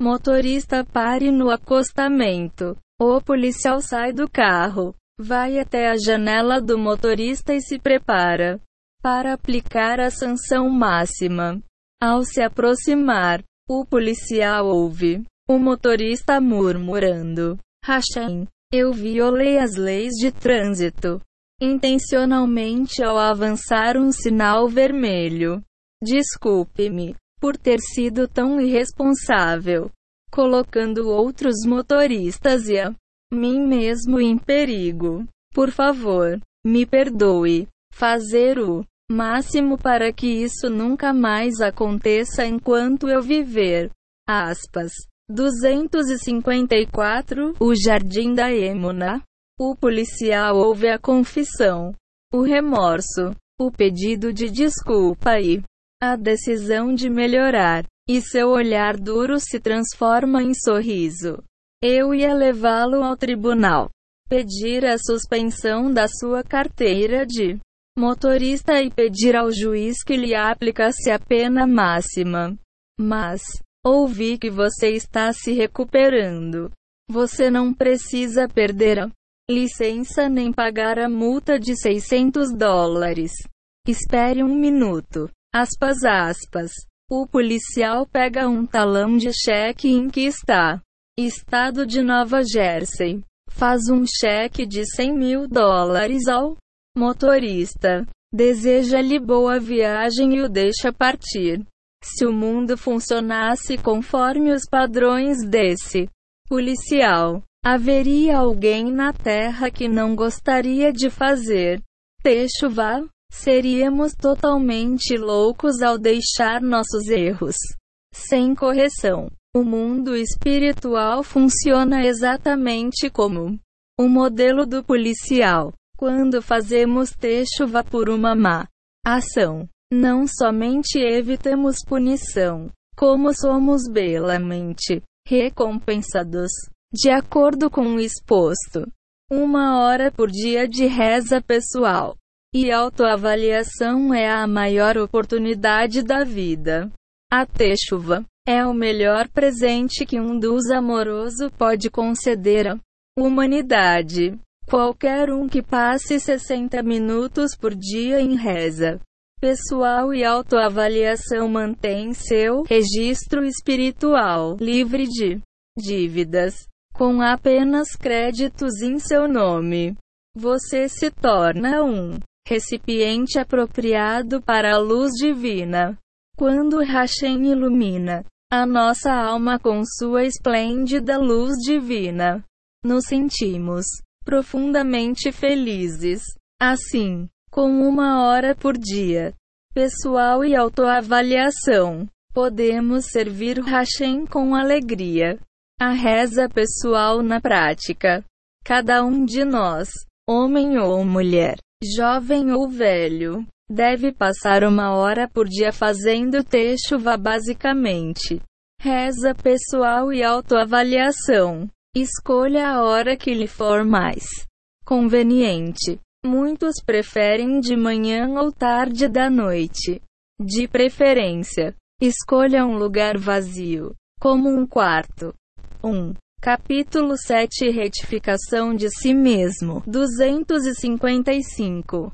motorista pare no acostamento. O policial sai do carro, vai até a janela do motorista e se prepara para aplicar a sanção máxima. Ao se aproximar, o policial ouve o motorista murmurando: Hashem, eu violei as leis de trânsito intencionalmente ao avançar um sinal vermelho. Desculpe-me por ter sido tão irresponsável colocando outros motoristas e a mim mesmo em perigo. Por favor, me perdoe. Fazer o máximo para que isso nunca mais aconteça enquanto eu viver. Aspas. 254 O Jardim da Emuna. O policial ouve a confissão, o remorso, o pedido de desculpa e a decisão de melhorar. E seu olhar duro se transforma em sorriso. Eu ia levá-lo ao tribunal. Pedir a suspensão da sua carteira de motorista e pedir ao juiz que lhe aplicasse a pena máxima. Mas, ouvi que você está se recuperando. Você não precisa perder a licença nem pagar a multa de 600 dólares. Espere um minuto. Aspas, aspas. O policial pega um talão de cheque em que está Estado de Nova Jersey. Faz um cheque de 100 mil dólares ao motorista. deseja-lhe boa viagem e o deixa partir. Se o mundo funcionasse conforme os padrões desse policial, haveria alguém na Terra que não gostaria de fazer Techuvá? Seríamos totalmente loucos ao deixar nossos erros sem correção. O mundo espiritual funciona exatamente como o modelo do policial. Quando fazemos Techuvá por uma má ação, não somente evitamos punição, como somos belamente recompensados. De acordo com o exposto, uma hora por dia de reza pessoal e autoavaliação é a maior oportunidade da vida. A Techuva é o melhor presente que um dos amoroso pode conceder à humanidade. Qualquer um que passe 60 minutos por dia em reza pessoal e autoavaliação mantém seu registro espiritual livre de dívidas, com apenas créditos em seu nome. Você se torna um recipiente apropriado para a luz divina. Quando Hashem ilumina a nossa alma com sua esplêndida luz divina, nos sentimos profundamente felizes. Assim, com uma hora por dia. Pessoal e autoavaliação. Podemos servir Hashem com alegria. A reza pessoal na prática. Cada um de nós, homem ou mulher, jovem ou velho, deve passar uma hora por dia fazendo techuva basicamente. Reza pessoal e autoavaliação. Escolha a hora que lhe for mais conveniente. Muitos preferem de manhã ou tarde da noite. De preferência, escolha um lugar vazio, como um quarto. 1. Capítulo 7 Retificação de si mesmo. 255.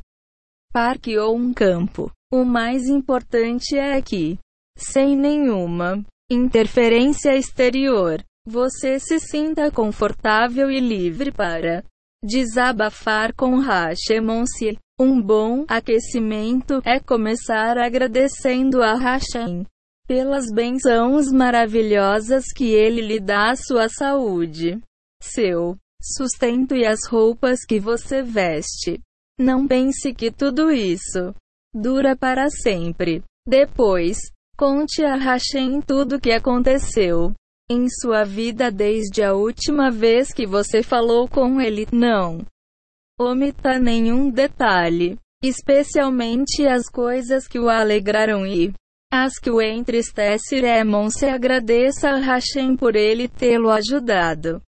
Parque ou um campo. O mais importante é que, sem nenhuma interferência exterior, você se sinta confortável e livre para Desabafar com Hashemonsi. Um bom aquecimento é começar agradecendo a Hashem pelas bênçãos maravilhosas que ele lhe dá à sua saúde, seu sustento e as roupas que você veste. Não pense que tudo isso dura para sempre. Depois, conte a Hashem tudo o que aconteceu em sua vida desde a última vez que você falou com ele. Não omita nenhum detalhe, especialmente as coisas que o alegraram e as que o entristeceram. Se agradeça a Hashem por ele tê-lo ajudado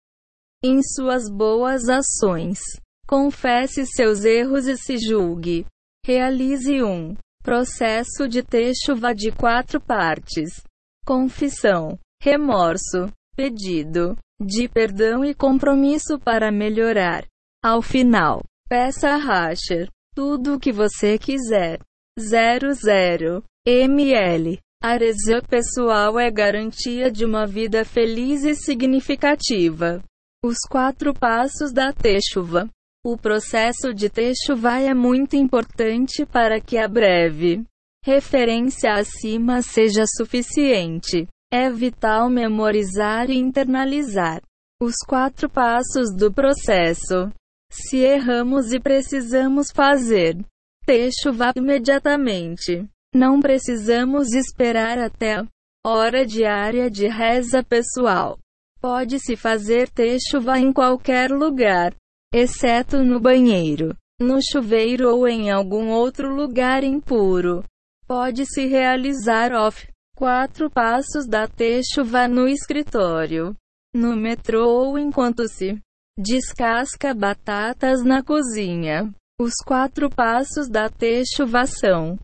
em suas boas ações. Confesse seus erros e se julgue. Realize um processo de techuva de quatro partes. Confissão remorso, pedido de perdão e compromisso para melhorar. Ao final, peça a Rasher tudo o que você quiser. 00 ml. Arezã pessoal é garantia de uma vida feliz e significativa. Os quatro passos da Techuva. O processo de Techuva é muito importante para que a breve referência acima seja suficiente. É vital memorizar e internalizar os quatro passos do processo. Se erramos e precisamos fazer techuva imediatamente, não precisamos esperar até a hora diária de reza pessoal. Pode-se fazer techuva em qualquer lugar, exceto no banheiro, no chuveiro ou em algum outro lugar impuro. Pode-se realizar off Quatro passos da techuva no escritório, no metrô ou enquanto se descasca batatas na cozinha. Os quatro passos da techuva são: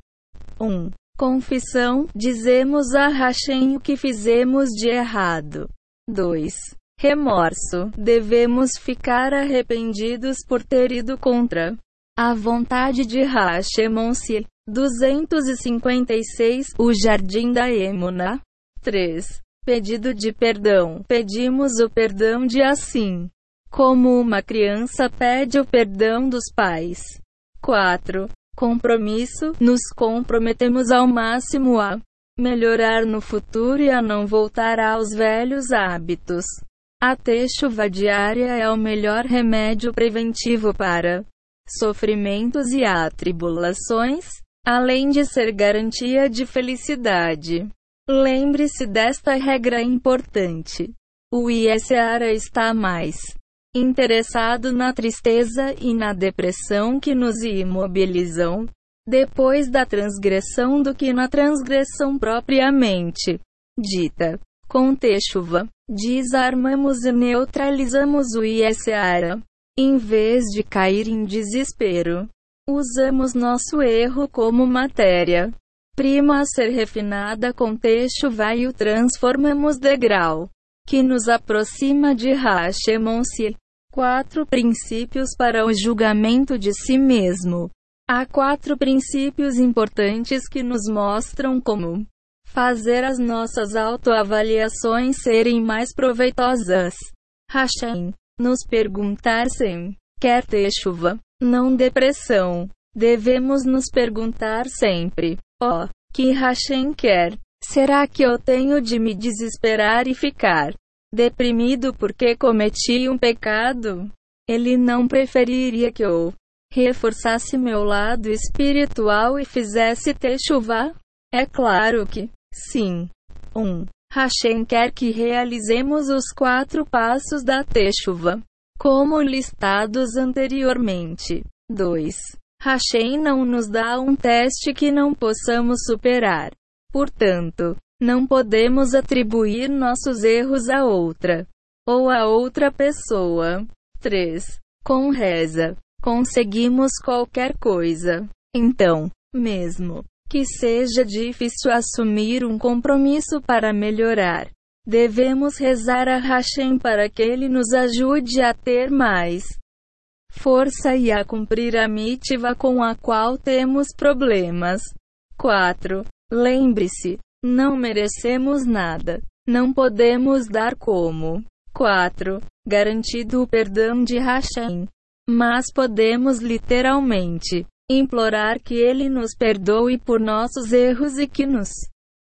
1. Um, confissão, dizemos a Hashem o que fizemos de errado. 2. Remorso, devemos ficar arrependidos por ter ido contra a vontade de Hashemon-se. 256 O Jardim da Emuna. 3. Pedido de perdão. Pedimos o perdão de assim. Como uma criança pede o perdão dos pais. 4. Compromisso: nos comprometemos ao máximo a melhorar no futuro e a não voltar aos velhos hábitos. A techuva diária é o melhor remédio preventivo para sofrimentos e atribulações, além de ser garantia de felicidade. Lembre-se desta regra importante. O ISARA está mais interessado na tristeza e na depressão que nos imobilizam depois da transgressão do que na transgressão propriamente dita. Com Techuva, desarmamos e neutralizamos o ISARA. Em vez de cair em desespero, usamos nosso erro como matéria prima a ser refinada com Techuva e o transformamos degrau que nos aproxima de Hashemonsi. Quatro princípios para o julgamento de si mesmo. Há quatro princípios importantes que nos mostram como fazer as nossas autoavaliações serem mais proveitosas. Hashem, nos perguntar sem quer ter chuva, não depressão. Devemos nos perguntar sempre: ó, oh, que Hashem quer? Será que eu tenho de me desesperar e ficar deprimido porque cometi um pecado? Ele não preferiria que eu reforçasse meu lado espiritual e fizesse ter chuva? É claro que sim. 1. Um, Hashem quer que realizemos os quatro passos da Techuva, como listados anteriormente. 2. Hashem não nos dá um teste que não possamos superar. Portanto, não podemos atribuir nossos erros a outra ou a outra pessoa. 3. Com reza, conseguimos qualquer coisa. Então, mesmo que seja difícil assumir um compromisso para melhorar, devemos rezar a Hashem para que ele nos ajude a ter mais força e a cumprir a mitiva com a qual temos problemas. 4. Lembre-se, não merecemos nada. Não podemos dar como. 4. Garantido o perdão de Hashem. Mas podemos literalmente implorar que Ele nos perdoe por nossos erros e que nos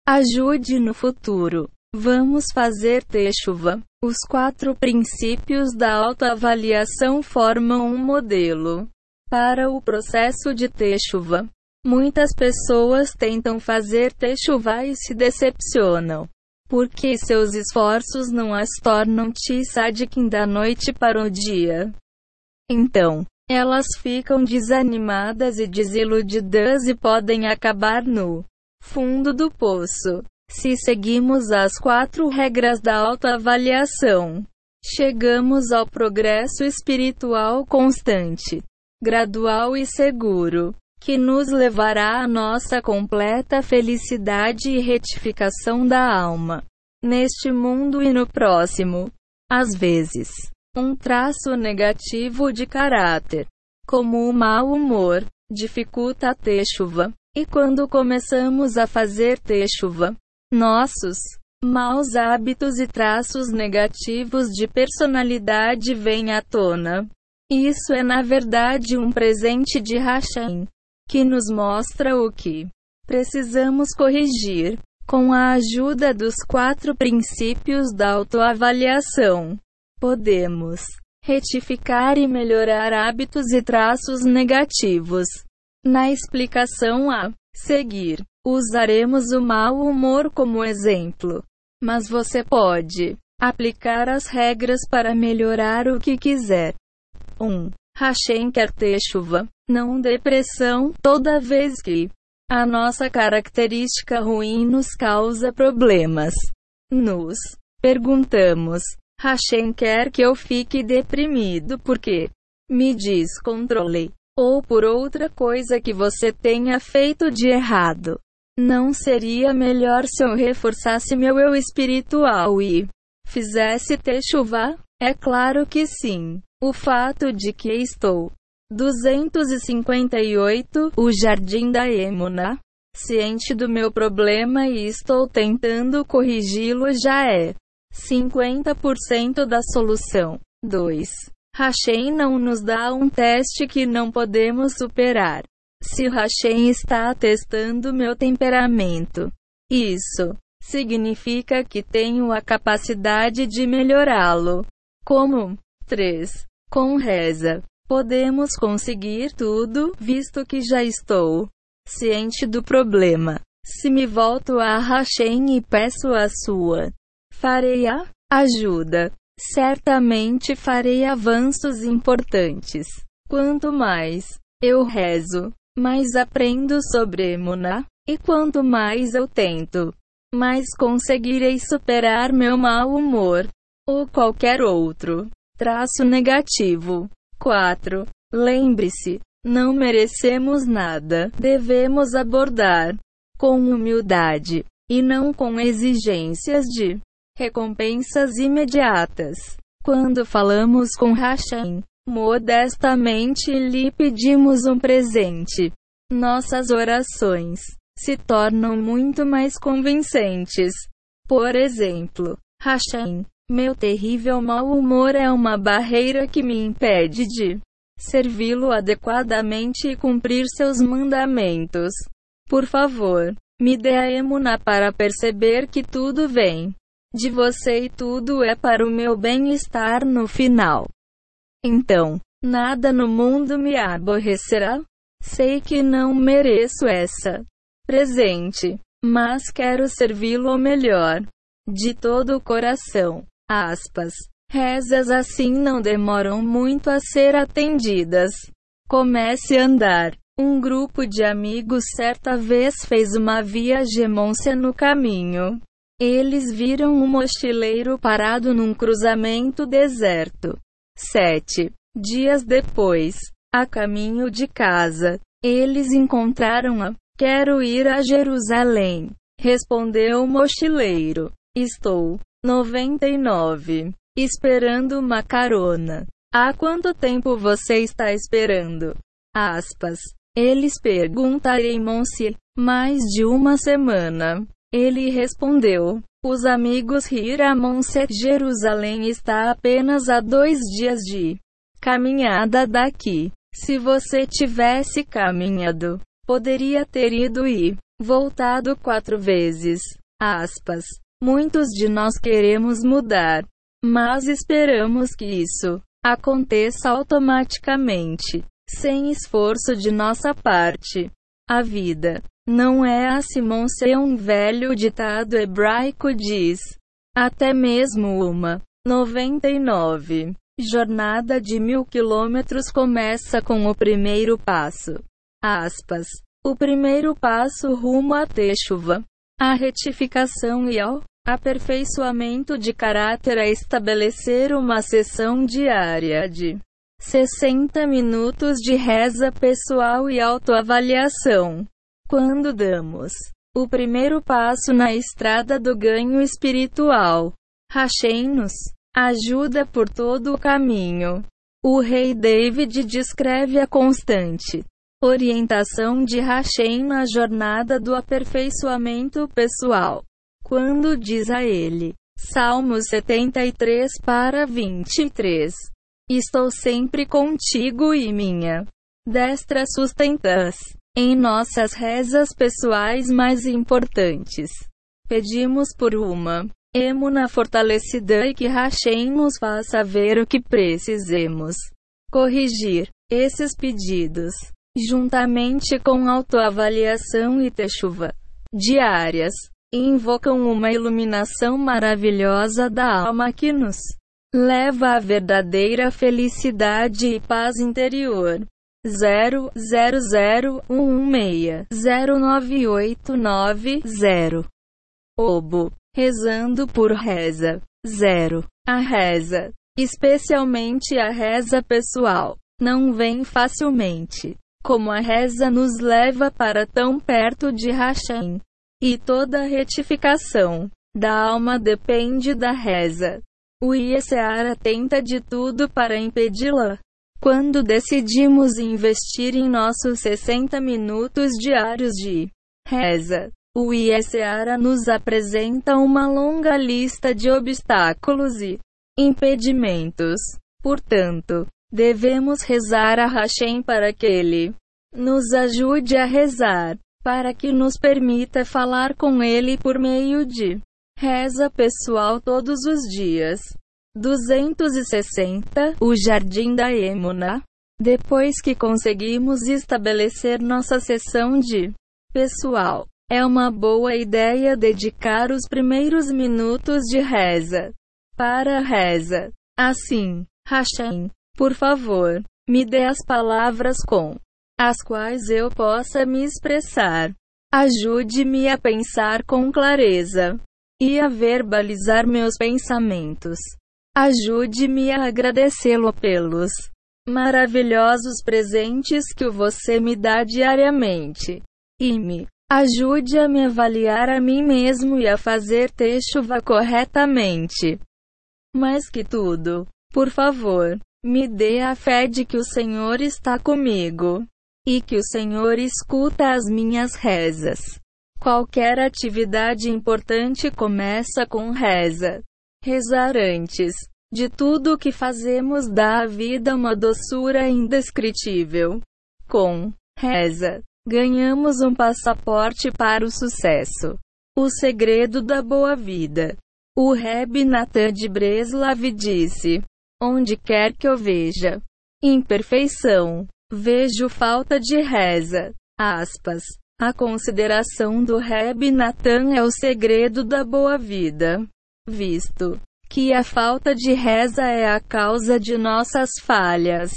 ajude no futuro. Vamos fazer Techuva. Os quatro princípios da autoavaliação formam um modelo para o processo de Techuva. Muitas pessoas tentam fazer techuva e se decepcionam. Porque seus esforços não as tornam tzadikim da noite para o dia. Então, elas ficam desanimadas e desiludidas e podem acabar no fundo do poço. Se seguimos as quatro regras da autoavaliação, chegamos ao progresso espiritual constante, gradual e seguro que nos levará à nossa completa felicidade e retificação da alma, neste mundo e no próximo. Às vezes, um traço negativo de caráter, como o mau humor, dificulta a techuva, e quando começamos a fazer techuva, nossos maus hábitos e traços negativos de personalidade vêm à tona. Isso é na verdade um presente de Hashem que nos mostra o que precisamos corrigir. Com a ajuda dos quatro princípios da autoavaliação, podemos retificar e melhorar hábitos e traços negativos. Na explicação a seguir, usaremos o mau humor como exemplo. Mas você pode aplicar as regras para melhorar o que quiser. 1. Um, Hashem quer ter chuva não depressão, toda vez que a nossa característica ruim nos causa problemas. Nos perguntamos: Hashem quer que eu fique deprimido porque me descontrolei, ou por outra coisa que você tenha feito de errado. Não seria melhor se eu reforçasse meu eu espiritual e fizesse ter chuva? É claro que sim. O fato de que estou 258 O Jardim da Emuna. Ciente do meu problema e estou tentando corrigi-lo já é 50% da solução. 2. Hashem não nos dá um teste que não podemos superar. Se Hashem está testando meu temperamento, isso significa que tenho a capacidade de melhorá-lo. Como 3. Com reza, podemos conseguir tudo, visto que já estou ciente do problema. Se me volto a Hashem e peço a sua, farei a ajuda. Certamente farei avanços importantes. Quanto mais eu rezo, mais aprendo sobre Emuná, e quanto mais eu tento, mais conseguirei superar meu mau humor, ou qualquer outro traço negativo. 4. Lembre-se, não merecemos nada, devemos abordar com humildade e não com exigências de recompensas imediatas. Quando falamos com Hashem, modestamente lhe pedimos um presente. Nossas orações se tornam muito mais convincentes. Por exemplo, Hashem, meu terrível mau humor é uma barreira que me impede de servi-lo adequadamente e cumprir seus mandamentos. Por favor, me dê a emuna para perceber que tudo vem de você e tudo é para o meu bem-estar no final. Então, nada no mundo me aborrecerá. Sei que não mereço essa presente, mas quero servi-lo melhor. De todo o coração. Aspas. Rezas assim não demoram muito a ser atendidas. Comece a andar. Um grupo de amigos certa vez fez uma viagem no caminho. Eles viram um mochileiro parado num cruzamento deserto. Sete dias depois, a caminho de casa, eles encontraram-a. Quero ir a Jerusalém, respondeu o mochileiro. Estou 99 esperando uma carona. Há quanto tempo você está esperando? Aspas. Eles perguntaram se mais de uma semana. Ele respondeu: Os amigos Hiramon-se Jerusalém está apenas a dois dias de caminhada daqui. Se você tivesse caminhado, poderia ter ido e voltado quatro vezes. Aspas. Muitos de nós queremos mudar, mas esperamos que isso aconteça automaticamente, sem esforço de nossa parte. A vida não é a Simon-se um velho ditado hebraico diz. Até mesmo uma 99 jornada de mil quilômetros começa com o primeiro passo. Aspas. O primeiro passo rumo à chuva. A retificação e ao aperfeiçoamento de caráter é estabelecer uma sessão diária de 60 minutos de reza pessoal e autoavaliação. Quando damos o primeiro passo na estrada do ganho espiritual, Hashem-nos ajuda por todo o caminho. O rei David descreve a constante orientação de Hashem na jornada do aperfeiçoamento pessoal. Quando diz a ele, Salmos 73 para 23, Estou sempre contigo e minha destra sustentas em nossas rezas pessoais mais importantes. Pedimos por uma emuna fortalecida e que Hashem nos faça ver o que precisemos corrigir. Esses pedidos, juntamente com autoavaliação e techuva diárias, invocam uma iluminação maravilhosa da alma que nos leva à verdadeira felicidade e paz interior. 0 0 0 1 6 0 9 8 9 0 Obo. Rezando por reza. 0. A reza, especialmente a reza pessoal, não vem facilmente. Como a reza nos leva para tão perto de Hashem. E toda retificação da alma depende da reza. O Ieseara tenta de tudo para impedi-la. Quando decidimos investir em nossos 60 minutos diários de reza, o Ieseara nos apresenta uma longa lista de obstáculos e impedimentos. Portanto, devemos rezar a Hashem para que ele nos ajude a rezar, para que nos permita falar com Ele por meio de reza pessoal todos os dias. 260 O Jardim da Emuna. Depois que conseguimos estabelecer nossa sessão de pessoal, é uma boa ideia dedicar os primeiros minutos de reza para a reza. Assim, Hashem, por favor, me dê as palavras com as quais eu possa me expressar. Ajude-me a pensar com clareza e a verbalizar meus pensamentos. Ajude-me a agradecê-lo pelos maravilhosos presentes que você me dá diariamente. E me ajude a me avaliar a mim mesmo e a fazer techuva corretamente. Mais que tudo, por favor, me dê a fé de que o Senhor está comigo e que o Senhor escuta as minhas rezas. Qualquer atividade importante começa com reza. Rezar antes de tudo o que fazemos dá à vida uma doçura indescritível. Com reza, ganhamos um passaporte para o sucesso. O segredo da boa vida. O Reb Natan de Breslav disse: Onde quer que eu veja imperfeição, Vejo falta de reza. Aspas. A consideração do Reb Natan é o segredo da boa vida. Visto que a falta de reza é a causa de nossas falhas.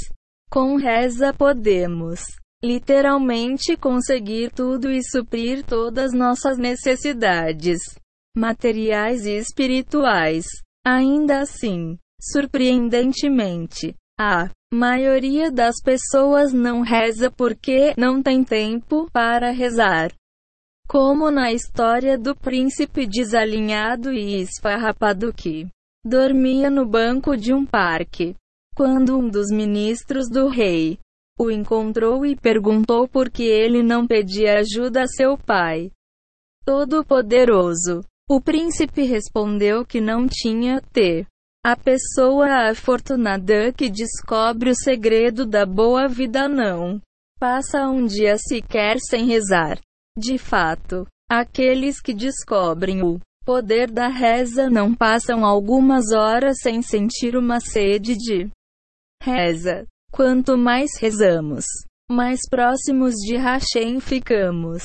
Com reza podemos, literalmente, conseguir tudo e suprir todas nossas necessidades materiais e espirituais. Ainda assim, surpreendentemente, a maioria das pessoas não reza porque não tem tempo para rezar. Como na história do príncipe desalinhado e esfarrapado que dormia no banco de um parque. Quando um dos ministros do rei o encontrou e perguntou por que ele não pedia ajuda a seu pai. Todo-Poderoso. O príncipe respondeu que não tinha te a pessoa afortunada que descobre o segredo da boa vida não passa um dia sequer sem rezar. De fato, aqueles que descobrem o poder da reza não passam algumas horas sem sentir uma sede de reza. Quanto mais rezamos, mais próximos de Hashem ficamos.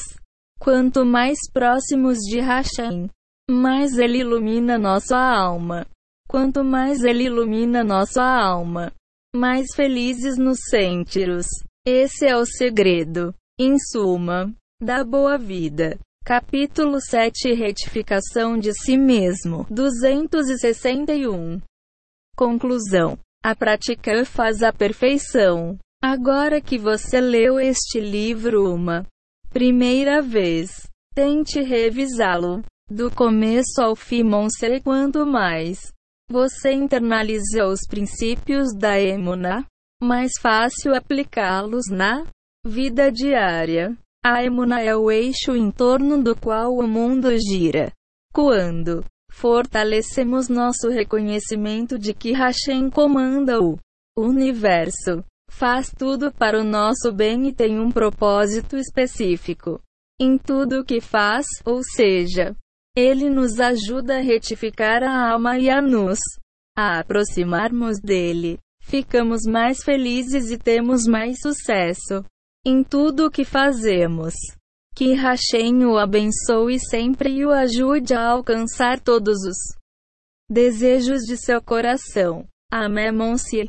Quanto mais próximos de Hashem, mais ele ilumina nossa alma. Quanto mais ele ilumina nossa alma, mais felizes nos sentimos. Esse é o segredo, em suma, da boa vida. Capítulo 7 Retificação de si mesmo 261 Conclusão A prática faz a perfeição. Agora que você leu este livro uma primeira vez, tente revisá-lo do começo ao fim, monse quanto mais você internaliza os princípios da emuna, mais fácil aplicá-los na vida diária. A emuna é o eixo em torno do qual o mundo gira. Quando fortalecemos nosso reconhecimento de que Hashem comanda o universo, faz tudo para o nosso bem e tem um propósito específico em tudo o que faz, ou seja, ele nos ajuda a retificar a alma e a nos a aproximarmos dele. Ficamos mais felizes e temos mais sucesso em tudo o que fazemos. Que Hashem o abençoe sempre e o ajude a alcançar todos os desejos de seu coração. Amém, Monsieur.